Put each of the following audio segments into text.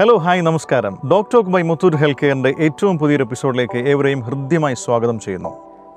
Hello hi നമസ്കാരം. Doctor by Muthoot health കെയറിന്റെ ഏറ്റവും പുതിയൊരു എപ്പിസോഡിലേക്ക് ഏവരെയും ഹൃദ്യമായി സ്വാഗതം ചെയ്യുന്നു.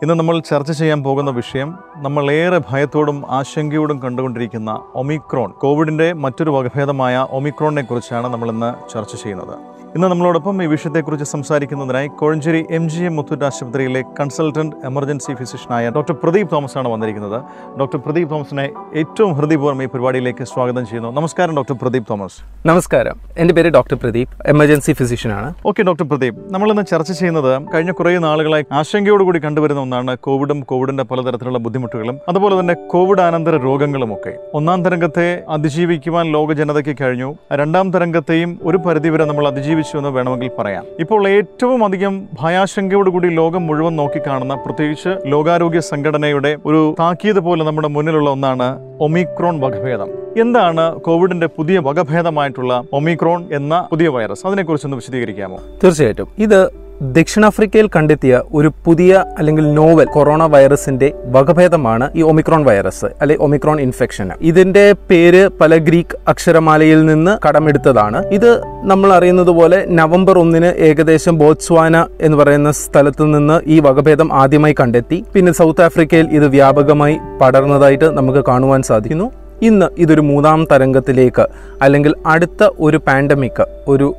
ഇന്ന് നമ്മൾ ചർച്ച ചെയ്യാൻ പോകുന്ന വിഷയം നമ്മൾ ഏറെ ഭയത്തോടും ആശങ്കയോടും കണ്ടുകൊണ്ടിരിക്കുന്ന ഒമിക്രോൺ കോവിഡിന്റെ മറ്റൊരു വകഭേദമായ ഒമിക്രോണിനെ കുറിച്ചാണ് നമ്മൾ ഇന്ന് ചർച്ച ചെയ്യുന്നത്. ഇന്ന് നമ്മളോടൊപ്പം ഈ വിഷയത്തെക്കുറിച്ച് സംസാരിക്കുന്നതിനായി Kozhencherry M G M Muthoot ആശുപത്രിയിലെ കൺസൾട്ടന്റ് എമർജൻസി ഫിസിഷ്യനായ ഡോക്ടർ പ്രദീപ് തോമസ് ആണ് വന്നിരിക്കുന്നത്. ഡോക്ടർ പ്രദീപ് തോമസിനെ ഏറ്റവും ഹൃദയപൂർവം ഈ പരിപാടിയിലേക്ക് സ്വാഗതം ചെയ്യുന്നു. നമസ്കാരം ഡോക്ടർ പ്രദീപ് തോമസ്. നമസ്കാരം. എന്റെ പേര് ഡോക്ടർ പ്രദീപ് എമർജൻസി ഫിസിഷ്യനാണ്. ഓക്കെ ഡോക്ടർ പ്രദീപ് നമ്മളിന്ന് ചർച്ച ചെയ്യുന്നത് കഴിഞ്ഞ കുറേ നാളുകളായി ആശങ്കയോടുകൂടി കണ്ടുവരുന്ന ഒന്നാണ് കോവിഡും കോവിഡിന്റെ പലതരത്തിലുള്ള ബുദ്ധിമുട്ടുകളും അതുപോലെ തന്നെ കോവിഡ് അനന്തര രോഗങ്ങളും ഒക്കെ. ഒന്നാം തരംഗത്തെ അതിജീവിക്കുവാൻ ലോക ജനതയ്ക്ക് കഴിഞ്ഞു. രണ്ടാം തരംഗത്തെയും ഒരു പരിധിവരെ നമ്മൾ അതിജീവിച്ചു എന്ന് വേണമെങ്കിൽ പറയാം. ഇപ്പോൾ ഏറ്റവും അധികം ഭയാശങ്കയോടുകൂടി ലോകം മുഴുവൻ നോക്കിക്കാണുന്ന പ്രത്യേകിച്ച് ലോകാരോഗ്യ സംഘടനയുടെ ഒരു താക്കീത് പോലെ നമ്മുടെ മുന്നിലുള്ള ഒന്നാണ് ഒമിക്രോൺ വകഭേദം. എന്താണ് കോവിഡിന്റെ പുതിയ വകഭേദമായിട്ടുള്ള ഒമിക്രോൺ എന്ന പുതിയ വൈറസ്? അതിനെക്കുറിച്ചൊന്ന് വിശദീകരിക്കാമോ? തീർച്ചയായിട്ടും. ഇത് ദക്ഷിണാഫ്രിക്കയിൽ കണ്ടെത്തിയ ഒരു പുതിയ അല്ലെങ്കിൽ നോവൽ കൊറോണ വൈറസിന്റെ വകഭേദമാണ് ഈ ഒമിക്രോൺ വൈറസ് അല്ലെ ഒമിക്രോൺ ഇൻഫെക്ഷൻ ഇതിന്റെ പേര് പല ഗ്രീക്ക് അക്ഷരമാലയിൽ നിന്ന് കടമെടുത്തതാണ്. ഇത് നമ്മൾ അറിയുന്നത് പോലെ നവംബർ ഒന്നിന് ഏകദേശം ബോത്സ്വാന എന്ന് പറയുന്ന സ്ഥലത്ത് നിന്ന് ഈ വകഭേദം ആദ്യമായി കണ്ടെത്തി. പിന്നെ സൗത്ത് ആഫ്രിക്കയിൽ ഇത് വ്യാപകമായി പടർന്നതായിട്ട് നമുക്ക് കാണുവാൻ സാധിക്കുന്നു. ഇന്ന് ഇതൊരു മൂന്നാം തരംഗത്തിലേക്ക് അല്ലെങ്കിൽ അടുത്ത ഒരു പാൻഡമിക് ഒരു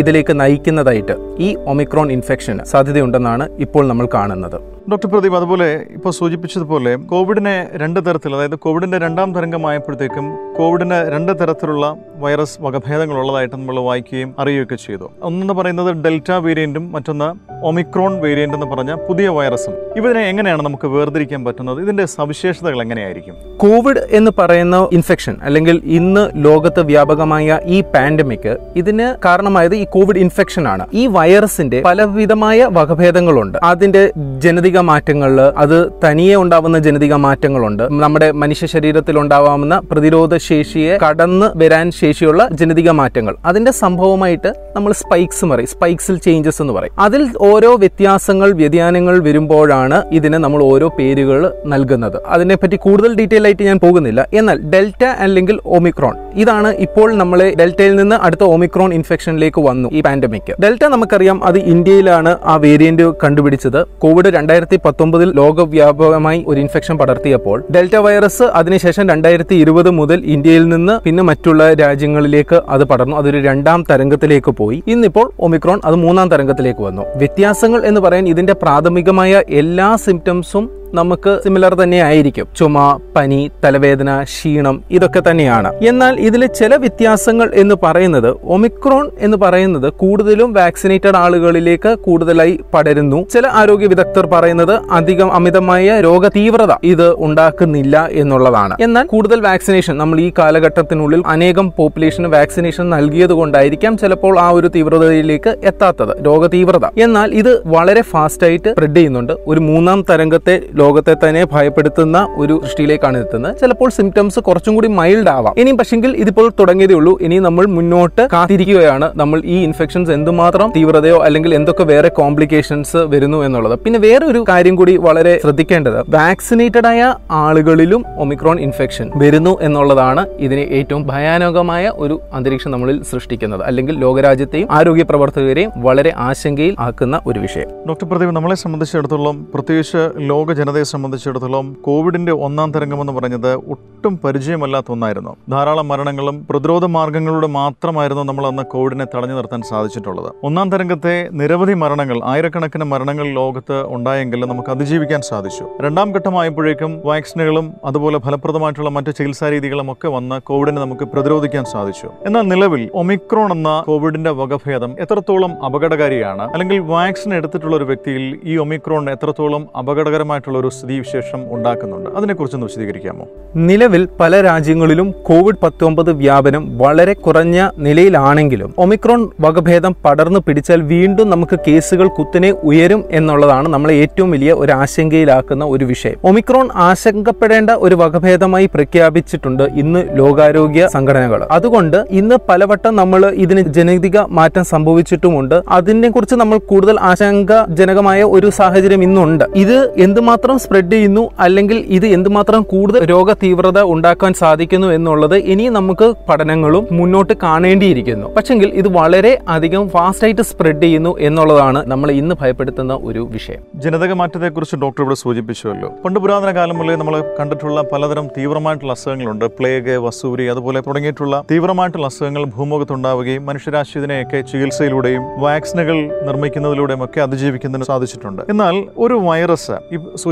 ഇതിലേക്ക് നയിക്കുന്നതായിട്ട് ഈ ഒമിക്രോൺ ഇൻഫെക്ഷന് സാധ്യതയുണ്ടെന്നാണ് ഇപ്പോൾ നമ്മൾ കാണുന്നത്. ഡോക്ടർ പ്രദീപ് അതുപോലെ ഇപ്പോൾ സൂചിപ്പിച്ചതുപോലെ കോവിഡിനെ രണ്ട് തരത്തിൽ അതായത് കോവിഡിന്റെ രണ്ടാം തരംഗമായപ്പോഴത്തേക്കും കോവിഡിന് രണ്ട് തരത്തിലുള്ള വൈറസ് വകഭേദങ്ങൾ ഉള്ളതായിട്ട് നമ്മൾ വായിക്കുകയും അറിയുകയൊക്കെ ചെയ്തു. ഒന്നെന്ന് പറയുന്നത് ഡെൽറ്റ വേരിയന്റും മറ്റൊന്ന് ഒമിക്രോൺ വേരിയന്റ് എന്ന് പറഞ്ഞ പുതിയ വൈറസും. ഇവരെ എങ്ങനെയാണ് നമുക്ക് വേർതിരിക്കാൻ പറ്റുന്നത്? ഇതിന്റെ സവിശേഷതകൾ എങ്ങനെയായിരിക്കും? കോവിഡ് എന്ന് പറയുന്ന ഇൻഫെക്ഷൻ അല്ലെങ്കിൽ ഇന്ന് ലോകത്ത് വ്യാപകമായ ഈ പാൻഡമിക് ഇതിന് കാരണമായത് ഈ കോവിഡ് ഇൻഫെക്ഷൻ ആണ്. ഈ വൈറസിന്റെ പലവിധമായ വകഭേദങ്ങളുണ്ട്. അതിന്റെ ജനിതക മാറ്റങ്ങളിൽ അത് തനിയെ ഉണ്ടാവുന്ന ജനിതക മാറ്റങ്ങളുണ്ട്. നമ്മുടെ മനുഷ്യ ശരീരത്തിൽ ഉണ്ടാവാവുന്ന പ്രതിരോധ ശേഷിയെ കടന്ന് വരാൻ ശേഷിയുള്ള ജനിതക മാറ്റങ്ങൾ. അതിന്റെ സംഭവമായിട്ട് നമ്മൾ സ്പൈക്സ് പറയും. സ്പൈക്സിൽ ചേഞ്ചസ് എന്ന് പറയും. അതിൽ ഓരോ വ്യത്യാസങ്ങൾ വ്യതിയാനങ്ങൾ വരുമ്പോഴാണ് ഇതിന് നമ്മൾ ഓരോ പേരുകൾ നൽകുന്നത്. അതിനെപ്പറ്റി കൂടുതൽ ഡീറ്റെയിൽ ആയിട്ട് ഞാൻ പോകുന്നില്ല. എന്നാൽ ഡെൽറ്റ അല്ലെങ്കിൽ ഒമിക്രോൺ ഇതാണ് ഇപ്പോൾ നമ്മൾ ഡെൽറ്റയിൽ നിന്ന് അടുത്ത ഒമിക്രോൺ ഇൻഫെക്ഷനിലേക്ക് വന്നു ഈ പാൻഡമിക് ഡെൽറ്റ നമുക്കറിയാം അത് ഇന്ത്യയിലാണ് ആ വേരിയന്റ് കണ്ടുപിടിച്ചത്. കോവിഡ് രണ്ടായിരത്തി പത്തൊമ്പതിൽ ലോകവ്യാപകമായി ഒരു ഇൻഫെക്ഷൻ പടർത്തിയപ്പോൾ ഡെൽറ്റ വൈറസ് അതിനുശേഷം രണ്ടായിരത്തി ഇരുപത് മുതൽ ഇന്ത്യയിൽ നിന്ന് പിന്നെ മറ്റുള്ള രാജ്യങ്ങളിലേക്ക് അത് പടർന്നു. അതൊരു രണ്ടാം തരംഗത്തിലേക്ക് പോയി. ഇന്നിപ്പോൾ ഒമിക്രോൺ അത് മൂന്നാം തരംഗത്തിലേക്ക് വന്നു. വ്യത്യാസങ്ങൾ എന്ന് പറയാൻ ഇതിന്റെ പ്രാഥമികമായ എല്ലാ സിംറ്റംസും നമുക്ക് സിമിലർ തന്നെ ആയിരിക്കും. ചുമ പനി തലവേദന ക്ഷീണം ഇതൊക്കെ തന്നെയാണ്. എന്നാൽ ഇതിലെ ചില വ്യത്യാസങ്ങൾ എന്ന് പറയുന്നത് ഒമിക്രോൺ എന്ന് പറയുന്നത് കൂടുതലും വാക്സിനേറ്റഡ് ആളുകളിലേക്ക് കൂടുതലായി പടരുന്നു. ചില ആരോഗ്യ വിദഗ്ധർ പറയുന്നത് അധികം അമിതമായ രോഗ തീവ്രത ഇത് ഉണ്ടാക്കുന്നില്ല എന്നുള്ളതാണ്. എന്നാൽ കൂടുതൽ വാക്സിനേഷൻ നമ്മൾ ഈ കാലഘട്ടത്തിനുള്ളിൽ അനേകം പോപ്പുലേഷന് വാക്സിനേഷൻ നൽകിയത് കൊണ്ടായിരിക്കാം ചിലപ്പോൾ ആ ഒരു തീവ്രതയിലേക്ക് എത്താത്തത് രോഗ തീവ്രത. എന്നാൽ ഇത് വളരെ ഫാസ്റ്റായിട്ട് സ്പ്രെഡ് ചെയ്യുന്നുണ്ട്. ഒരു മൂന്നാം തരംഗത്തെ ലോകത്തെ തന്നെ ഭയപ്പെടുത്തുന്ന ഒരു സൃഷ്ടിയിലേക്കാണ് എത്തുന്നത്. ചിലപ്പോൾ സിംറ്റംസ് കുറച്ചും കൂടി മൈൽഡ് ആവാം. ഇനി പക്ഷെങ്കിൽ ഇതിപ്പോൾ തുടങ്ങിയതേ ഉള്ളൂ. ഇനി നമ്മൾ മുന്നോട്ട് കാത്തിരിക്കുകയാണ്. നമ്മൾ ഈ ഇൻഫെക്ഷൻസ് എന്തുമാത്രം തീവ്രതയോ അല്ലെങ്കിൽ എന്തൊക്കെ വേറെ കോംപ്ലിക്കേഷൻസ് വരുന്നു എന്നുള്ളത്. പിന്നെ വേറെ ഒരു കാര്യം കൂടി വളരെ ശ്രദ്ധിക്കേണ്ടത്. വാക്സിനേറ്റഡ് ആയ ആളുകളിലും ഒമിക്രോൺ ഇൻഫെക്ഷൻ വരുന്നു എന്നുള്ളതാണ് ഇതിന് ഏറ്റവും ഭയാനകമായ ഒരു അന്തരീക്ഷം നമ്മളിൽ സൃഷ്ടിക്കുന്നത്. അല്ലെങ്കിൽ ലോകരാജ്യത്തെയും ആരോഗ്യ പ്രവർത്തകരെയും വളരെ ആശങ്കയിൽ ആക്കുന്ന ഒരു വിഷയം. ഡോക്ടർ പ്രദീപ് നമ്മളെ സംബന്ധിച്ചിടത്തോളം പ്രത്യേകിച്ച് ലോക ജനതയെ സംബന്ധിച്ചിടത്തോളം കോവിഡിന്റെ ഒന്നാം തരംഗമെന്ന് പറഞ്ഞത് ഒട്ടും പരിചയമല്ലാത്ത ഒന്നായിരുന്നു. ധാരാളം മരണങ്ങളും പ്രതിരോധ മാർഗങ്ങളിലൂടെ മാത്രമായിരുന്നു നമ്മൾ അന്ന് കോവിഡിനെ തടഞ്ഞു നിർത്താൻ സാധിച്ചിട്ടുള്ളത്. ഒന്നാം തരംഗത്തെ നിരവധി മരണങ്ങൾ ആയിരക്കണക്കിന് മരണങ്ങൾ ലോകത്ത് ഉണ്ടായെങ്കിലും നമുക്ക് അതിജീവിക്കാൻ സാധിച്ചു. രണ്ടാം ഘട്ടമായപ്പോഴേക്കും വാക്സിനുകളും അതുപോലെ ഫലപ്രദമായിട്ടുള്ള മറ്റ് ചികിത്സാ രീതികളും ഒക്കെ വന്ന് കോവിഡിനെ നമുക്ക് പ്രതിരോധിക്കാൻ സാധിച്ചു. എന്നാൽ നിലവിൽ ഒമിക്രോൺ എന്ന കോവിഡിന്റെ വകഭേദം എത്രത്തോളം അപകടകാരിയാണ്? അല്ലെങ്കിൽ വാക്സിൻ എടുത്തിട്ടുള്ള ഒരു വ്യക്തിയിൽ ഈ ഒമിക്രോൺ എത്രത്തോളം അപകടകരമായിട്ടുള്ള ഒരു സ്ഥിതിവിശേഷം ഉണ്ടാക്കുന്നുണ്ട്. അതിനെക്കുറിച്ചൊന്ന് വിശദീകരിക്കാമോ? നിലവിൽ പല രാജ്യങ്ങളിലും കോവിഡ് പത്തൊമ്പത് വ്യാപനം വളരെ കുറഞ്ഞ നിലയിലാണെങ്കിലും ഒമിക്രോൺ വകഭേദം പടർന്നു പിടിച്ചാൽ വീണ്ടും നമുക്ക് കേസുകൾ കുത്തിനെ ഉയരും എന്നുള്ളതാണ് നമ്മളെ ഏറ്റവും വലിയ ഒരു ആശങ്കയിലാക്കുന്ന ഒരു വിഷയം. ഒമിക്രോൺ ആശങ്കപ്പെടേണ്ട ഒരു വകഭേദമായി പ്രഖ്യാപിച്ചിട്ടുണ്ട് ഇന്ന് ലോകാരോഗ്യ സംഘടനകൾ. അതുകൊണ്ട് ഇന്ന് പലവട്ടം നമ്മൾ ഇതിന് ജനിതിക മാറ്റം സംഭവിച്ചിട്ടുമുണ്ട്. അതിനെ കുറിച്ച് നമ്മൾ കൂടുതൽ ആശങ്കജനകമായ ഒരു സാഹചര്യം ഇന്നുണ്ട്. ഇത് എന്തുമാത്രം എന്തുമാത്രം സ്പ്രെഡ് ചെയ്യുന്നു അല്ലെങ്കിൽ ഇത് എന്തുമാത്രം കൂടുതൽ രോഗതീവ്രത ഉണ്ടാക്കാൻ സാധിക്കുന്നു എന്നുള്ളത് ഇനി നമുക്ക് പഠനങ്ങളും മുന്നോട്ട് കാണേണ്ടിയിരിക്കുന്നു. പക്ഷെങ്കിൽ ഇത് വളരെ അധികം ഫാസ്റ്റായിട്ട് സ്പ്രെഡ് ചെയ്യുന്നു എന്നുള്ളതാണ് നമ്മൾ ഇന്ന് ഭയപ്പെടുത്തുന്ന ഒരു വിഷയം. ജനിതക മാറ്റത്തെക്കുറിച്ച് ഡോക്ടർ ഇവിടെ സൂചിപ്പിച്ചുവല്ലോ. പണ്ട് പുരാതന കാലം മുതലേ നമ്മൾ കണ്ടിട്ടുള്ള പലതരം തീവ്രമായിട്ടുള്ള അസുഖങ്ങളുണ്ട്. പ്ലേഗ് വസൂരി അതുപോലെ തുടങ്ങിയിട്ടുള്ള തീവ്രമായിട്ടുള്ള അസുഖങ്ങൾ ഭൂമുഖത്തുണ്ടാവുകയും മനുഷ്യരാശി ഇതിനെയൊക്കെ ചികിത്സയിലൂടെയും വാക്സിനുകൾ നിർമ്മിക്കുന്നതിലൂടെയും ഒക്കെ അതിജീവിക്കുന്നതിന് സാധിച്ചിട്ടുണ്ട്. എന്നാൽ ഒരു വൈറസ്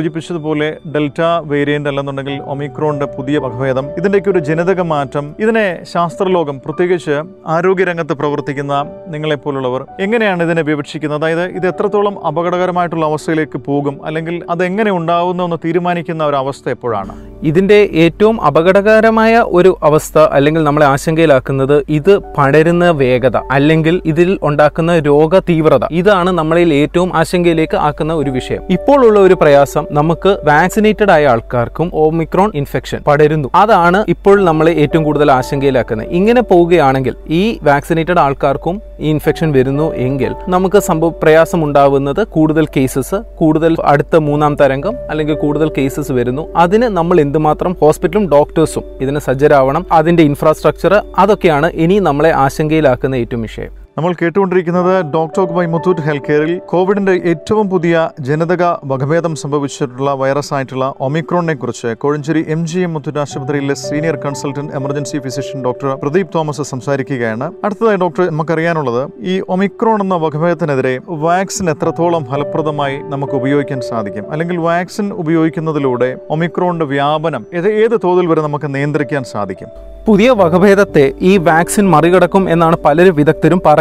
സൂചിപ്പിച്ചതുപോലെ ഡെൽറ്റ വേരിയന്റ് അല്ലെന്നുണ്ടെങ്കിൽ ഒമിക്രോണിന്റെ പുതിയ വകഭേദം ഇതിന്റെയൊക്കെ ഒരു ജനിതക മാറ്റം ഇതിനെ ശാസ്ത്രലോകം പ്രത്യേകിച്ച് ആരോഗ്യരംഗത്ത് പ്രവർത്തിക്കുന്ന നിങ്ങളെപ്പോലുള്ളവർ എങ്ങനെയാണ് ഇതിനെ വിവക്ഷിക്കുന്നത്? അതായത് ഇത് എത്രത്തോളം അപകടകരമായിട്ടുള്ള അവസ്ഥയിലേക്ക് പോകും? അല്ലെങ്കിൽ അതെങ്ങനെ ഉണ്ടാവുന്നു എന്ന് തീരുമാനിക്കുന്ന ഒരു അവസ്ഥ എപ്പോഴാണ്? ഇതിന്റെ ഏറ്റവും അപകടകരമായ ഒരു അവസ്ഥ അല്ലെങ്കിൽ നമ്മളെ ആശങ്കയിലാക്കുന്നത് ഇത് പടരുന്ന വേഗത അല്ലെങ്കിൽ ഇതിൽ ഉണ്ടാക്കുന്ന രോഗ തീവ്രത ഇതാണ് നമ്മളിൽ ഏറ്റവും ആശങ്കയിലേക്ക് ആക്കുന്ന ഒരു വിഷയം. ഇപ്പോഴുള്ള ഒരു പ്രയാസം നമുക്ക് വാക്സിനേറ്റഡ് ആയ ആൾക്കാർക്കും ഓമിക്രോൺ ഇൻഫെക്ഷൻ പടരുന്നു. അതാണ് ഇപ്പോൾ നമ്മളെ ഏറ്റവും കൂടുതൽ ആശങ്കയിലാക്കുന്നത്. ഇങ്ങനെ പോവുകയാണെങ്കിൽ ഈ വാക്സിനേറ്റഡ് ആൾക്കാർക്കും ഈ ഇൻഫെക്ഷൻ വരുന്നു എങ്കിൽ നമുക്ക് സംഭവ പ്രയാസം ഉണ്ടാവുന്നത് കൂടുതൽ കേസസ് കൂടുതൽ അടുത്ത മൂന്നാം തരംഗം അല്ലെങ്കിൽ കൂടുതൽ കേസസ് വരുന്നു. അതിന് നമ്മൾ എന്തുമാത്രം ഹോസ്പിറ്റലും ഡോക്ടേഴ്സും ഇതിന് സജ്ജരാവണം. അതിന്റെ ഇൻഫ്രാസ്ട്രക്ചർ അതൊക്കെയാണ് ഇനി നമ്മളെ ആശങ്കയിലാക്കുന്ന ഏറ്റവും വിഷയം. നമ്മൾ കേട്ടുകൊണ്ടിരിക്കുന്നത് ഡോക്ടർ ബൈ മുത്തൂറ്റ് ഹെൽത്ത് കെയറിൽ കോവിഡിന്റെ ഏറ്റവും പുതിയ ജനിതക വകഭേദം സംഭവിച്ചിട്ടുള്ള വൈറസ് ആയിട്ടുള്ള ഒമിക്രോണിനെ കുറിച്ച് Kozhencherry M G M Muthoot ആശുപത്രിയിലെ senior consultant emergency physician doctor Pradeep Thomas സംസാരിക്കുകയാണ്. അടുത്തതായി ഡോക്ടർ നമുക്കറിയാനുള്ളത് ഈ ഒമിക്രോൺ എന്ന വകഭേദത്തിനെതിരെ വാക്സിൻ എത്രത്തോളം ഫലപ്രദമായി നമുക്ക് ഉപയോഗിക്കാൻ സാധിക്കും? അല്ലെങ്കിൽ വാക്സിൻ ഉപയോഗിക്കുന്നതിലൂടെ ഒമിക്രോണിന്റെ വ്യാപനം ഏത് തോതിൽ വരെ നമുക്ക് നിയന്ത്രിക്കാൻ സാധിക്കും? പുതിയ വകഭേദത്തെ ഈ വാക്സിൻ മറികടക്കും എന്നാണ് പലരും വിദഗ്ധരും പറയുന്നത്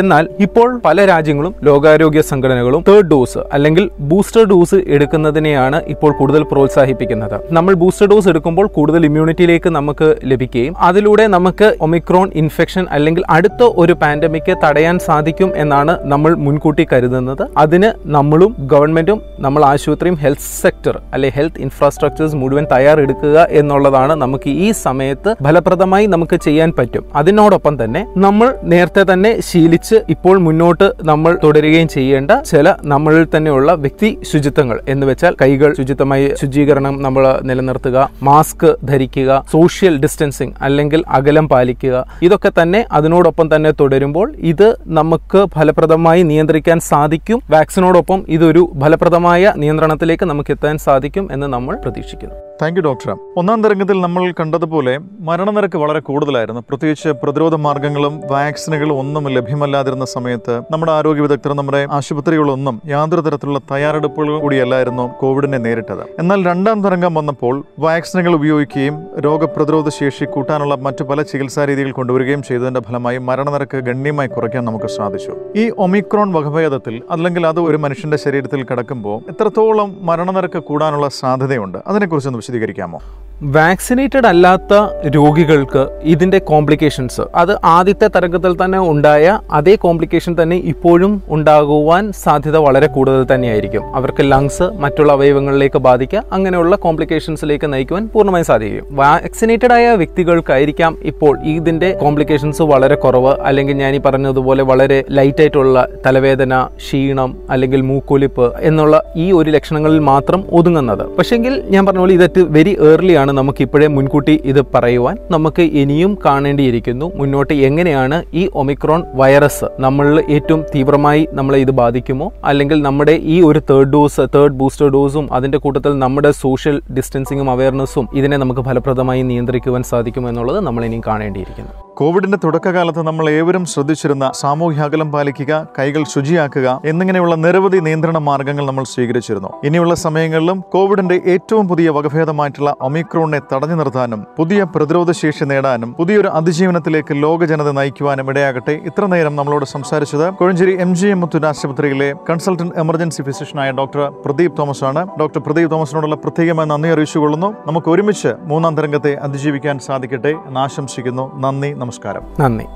എന്നാൽ ഇപ്പോൾ പല രാജ്യങ്ങളും ലോകാരോഗ്യ സംഘടനകളും തേർഡ് ഡോസ് അല്ലെങ്കിൽ ബൂസ്റ്റർ ഡോസ് എടുക്കുന്നതിനെയാണ് ഇപ്പോൾ കൂടുതൽ പ്രോത്സാഹിപ്പിക്കുന്നത്. നമ്മൾ ബൂസ്റ്റർ ഡോസ് എടുക്കുമ്പോൾ കൂടുതൽ ഇമ്മ്യൂണിറ്റിയിലേക്ക് നമുക്ക് ലഭിക്കുകയും അതിലൂടെ നമുക്ക് ഒമിക്രോൺ ഇൻഫെക്ഷൻ അല്ലെങ്കിൽ അടുത്ത ഒരു പാൻഡമിക് തടയാൻ സാധിക്കും എന്നാണ് നമ്മൾ മുൻകൂട്ടി കരുതുന്നത്. അതിന് നമ്മളും ഗവൺമെന്റും നമ്മൾ ആശുപത്രിയും ഹെൽത്ത് സെക്ടർ അല്ലെ ഹെൽത്ത് ഇൻഫ്രാസ്ട്രക്ചേഴ്സ് മുഴുവൻ തയ്യാറെടുക്കുക എന്നുള്ളതാണ് നമുക്ക് ഈ സമയത്ത് ഫലപ്രദമായി നമുക്ക് ചെയ്യാൻ പറ്റും. അതിനോടൊപ്പം തന്നെ നമ്മൾ നേരത്തെ തന്നെ ശീലിച്ച് ഇപ്പോൾ മുന്നോട്ട് നമ്മൾ തുടരുകയും ചെയ്യേണ്ട ചില നമ്മളിൽ തന്നെയുള്ള വ്യക്തി ശുചിത്വങ്ങൾ എന്ന് വെച്ചാൽ കൈകൾ ശുചിത്വമായി ശുചീകരണം നമ്മൾ നിലനിർത്തുക മാസ്ക് ധരിക്കുക സോഷ്യൽ ഡിസ്റ്റൻസിങ് അല്ലെങ്കിൽ അകലം പാലിക്കുക. ഇതൊക്കെ തന്നെ അതിനോടൊപ്പം തന്നെ തുടരുമ്പോൾ ഇത് നമുക്ക് ഫലപ്രദമായി നിയന്ത്രിക്കാൻ സാധിക്കും. വാക്സിനോടൊപ്പം ഇതൊരു ഫലപ്രദമായ നിയന്ത്രണത്തിലേക്ക് നമുക്ക് എത്താൻ സാധിക്കും എന്ന് നമ്മൾ പ്രതീക്ഷിക്കുന്നു. താങ്ക് യു ഡോക്ടർ ഒന്നാം തരംഗത്തിൽ നമ്മൾ കണ്ടതുപോലെ മരണനിരക്ക് വളരെ കൂടുതലായിരുന്നു. പ്രത്യേകിച്ച് പ്രതിരോധ മാർഗങ്ങളും വാക്സിനുകളും ഒന്നും ലഭ്യമല്ലാതിരുന്ന സമയത്ത് നമ്മുടെ ആരോഗ്യ വിദഗ്ധർ നമ്മുടെ ആശുപത്രികളൊന്നും യാതൊരു തരത്തിലുള്ള തയ്യാറെടുപ്പുകൾ കൂടിയല്ലായിരുന്നു കോവിഡിനെ നേരിട്ടത്. എന്നാൽ രണ്ടാം തരംഗം വന്നപ്പോൾ വാക്സിനുകൾ ഉപയോഗിക്കുകയും രോഗപ്രതിരോധ ശേഷി കൂട്ടാനുള്ള മറ്റു പല ചികിത്സാ രീതികൾ കൊണ്ടുവരികയും ചെയ്തതിന്റെ ഫലമായി മരണനിരക്ക് ഗണ്യമായി കുറയ്ക്കാൻ നമുക്ക് സാധിച്ചു. ഈ ഒമിക്രോൺ വകഭേദത്തിൽ അല്ലെങ്കിൽ അത് ഒരു മനുഷ്യന്റെ ശരീരത്തിൽ കടക്കുമ്പോൾ എത്രത്തോളം മരണനിരക്ക് കൂടാനുള്ള സാധ്യതയുണ്ട്? അതിനെക്കുറിച്ച് ഒന്ന് വിശദീകരിക്കാമോ? വാക്സിനേറ്റഡ് അല്ലാത്ത രോഗികൾക്ക് ഇതിന്റെ കോംപ്ലിക്കേഷൻസ് അത് ആദ്യത്തെ തരംഗത്തിൽ തന്നെ ഉണ്ടായ അതേ കോംപ്ലിക്കേഷൻ തന്നെ ഇപ്പോഴും ഉണ്ടാകുവാൻ സാധ്യത വളരെ കൂടുതൽ തന്നെയായിരിക്കും. അവർക്ക് ലങ്സ് മറ്റുള്ള അവയവങ്ങളിലേക്ക് ബാധിക്കുക അങ്ങനെയുള്ള കോംപ്ലിക്കേഷൻസിലേക്ക് നയിക്കുവാൻ പൂർണമായും സാധിക്കും. വാക്സിനേറ്റഡ് ആയ വ്യക്തികൾക്കായിരിക്കാം ഇപ്പോൾ ഇതിന്റെ കോംപ്ലിക്കേഷൻസ് വളരെ കുറവ്. അല്ലെങ്കിൽ ഞാൻ ഈ പറഞ്ഞതുപോലെ വളരെ ലൈറ്റായിട്ടുള്ള തലവേദന ക്ഷീണം അല്ലെങ്കിൽ മൂക്കൊലിപ്പ് എന്നുള്ള ഈ ഒരു ലക്ഷണങ്ങളിൽ മാത്രം ഒതുങ്ങുന്നത്. പക്ഷേങ്കിൽ ഞാൻ പറഞ്ഞ പോലെ ഇതൊക്കെ വെരി ഏർലി നമുക്ക് ഇപ്പോഴേ മുൻകൂട്ടി ഇത് പറയുവാൻ നമുക്ക് ഇനിയും കാണേണ്ടിയിരിക്കുന്നു. മുന്നോട്ട് എങ്ങനെയാണ് ഈ ഒമിക്രോൺ വൈറസ് നമ്മളിൽ ഏറ്റവും തീവ്രമായി നമ്മളെ ഇത് ബാധിക്കുമോ? അല്ലെങ്കിൽ നമ്മുടെ ഈ ഒരു തേർഡ് ഡോസ് തേർഡ് ബൂസ്റ്റർ ഡോസും അതിന്റെ കൂട്ടത്തിൽ നമ്മുടെ സോഷ്യൽ ഡിസ്റ്റൻസിങ്ങും അവയർനെസ്സും ഇതിനെ നമുക്ക് ഫലപ്രദമായി നിയന്ത്രിക്കുവാൻ സാധിക്കും എന്നുള്ളത് നമ്മൾ ഇനിയും കാണേണ്ടിയിരിക്കുന്നു. കോവിഡിന്റെ തുടക്കകാലത്ത് നമ്മൾ ഏവരും ശ്രദ്ധിച്ചിരുന്ന സാമൂഹ്യ അകലം പാലിക്കുക കൈകൾ ശുചിയാക്കുക എന്നിങ്ങനെയുള്ള നിരവധി നിയന്ത്രണ മാർഗങ്ങൾ നമ്മൾ സ്വീകരിച്ചിരുന്നു. ഇനിയുള്ള സമയങ്ങളിലും കോവിഡിന്റെ ഏറ്റവും പുതിയ വകഭേദമായിട്ടുള്ള ഒമിക്രോണിനെ തടഞ്ഞു നിർത്താനും പുതിയ പ്രതിരോധ ശേഷി നേടാനും പുതിയൊരു അതിജീവനത്തിലേക്ക് ലോക ജനത നയിക്കുവാനും ഇടയാകട്ടെ. ഇത്ര നേരം നമ്മളോട് സംസാരിച്ചത് Kozhencherry M G M Muthoot ആശുപത്രിയിലെ കൺസൾട്ടന്റ് എമർജൻസി ഫിസിഷ്യനായ ഡോക്ടർ പ്രദീപ് തോമസ് ആണ് ഡോക്ടർ പ്രദീപ് തോമസിനോടുള്ള പ്രത്യേകമായ നന്ദി അറിയിച്ചുകൊള്ളുന്നു. നമുക്ക് ഒരുമിച്ച് മൂന്നാം തരംഗത്തെ അതിജീവിക്കാൻ സാധിക്കട്ടെ എന്ന് ആശംസിക്കുന്നു. നന്ദി നമസ്കാരം. നന്ദി.